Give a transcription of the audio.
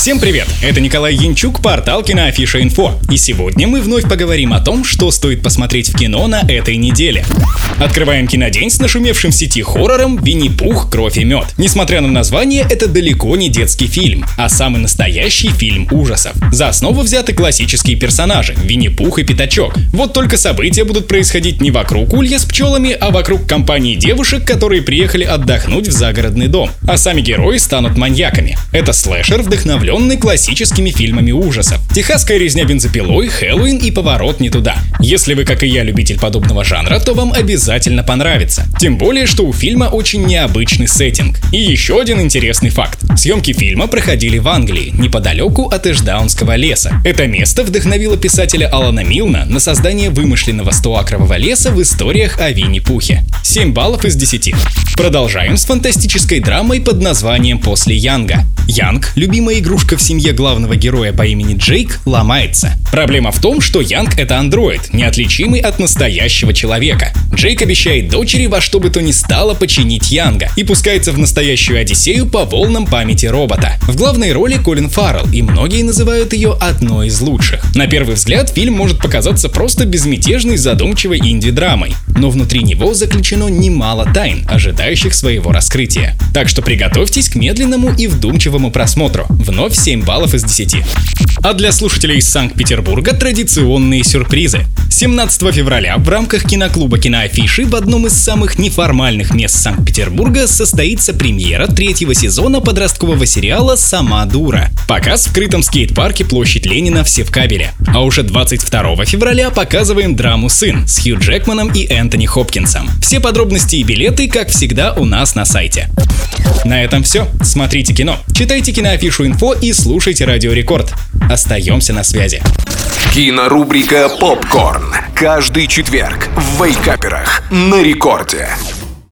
Всем привет! Это Николай Янчук, портал Киноафиша Инфо. И сегодня мы вновь поговорим о том, что стоит посмотреть в кино на этой неделе. Открываем кинодень с нашумевшим в сети хоррором «Винни-Пух. Кровь и мед». Несмотря на название, это далеко не детский фильм, а самый настоящий фильм ужасов. За основу взяты классические персонажи – Винни-Пух и Пятачок. Вот только события будут происходить не вокруг улья с пчелами, а вокруг компании девушек, которые приехали отдохнуть в загородный дом. А сами герои станут маньяками. Это слэшер, вдохновленный классическими фильмами ужасов. Техасская резня бензопилой, Хэллоуин и поворот не туда. Если вы, как и я, любитель подобного жанра, то вам обязательно понравится. Тем более, что у фильма очень необычный сеттинг. И еще один интересный факт. Съемки фильма проходили в Англии, неподалеку от Эшдаунского леса. Это место вдохновило писателя Алана Милна на создание вымышленного стоакрового леса в историях о Винни-Пухе. 7 баллов из 10. Продолжаем с фантастической драмой под названием «После Янга». Янг, любимая игрушка в семье главного героя по имени Джейк, ломается. Проблема в том, что Янг — это андроид, неотличимый от настоящего человека. Джейк обещает дочери во что бы то ни стало починить Янга и пускается в настоящую Одиссею по волнам памяти робота. В главной роли Колин Фаррелл, и многие называют ее одной из лучших. На первый взгляд фильм может показаться просто безмятежной задумчивой инди-драмой, но внутри него заключено немало тайн, ожидающих своего раскрытия. Так что приготовьтесь к медленному и вдумчивому просмотру. Вновь 7 баллов из 10. А для слушателей из Санкт-Петербурга традиционные сюрпризы. 17 февраля в рамках киноклуба «Киноафиши» в одном из самых неформальных мест Санкт-Петербурга состоится премьера третьего сезона подросткового сериала «Сама дура». Показ в крытом скейт-парке Площадь Ленина в кабеле. А уже 22 февраля показываем драму «Сын» с Хью Джекманом и Энтони Хопкинсом. Все подробности и билеты, как всегда, у нас на сайте. На этом все. Смотрите кино, читайте киноафишу инфо и слушайте Радио Рекорд. Остаемся на связи. Кинорубрика «Попкорн». Каждый четверг в Вейкаперах на рекорде.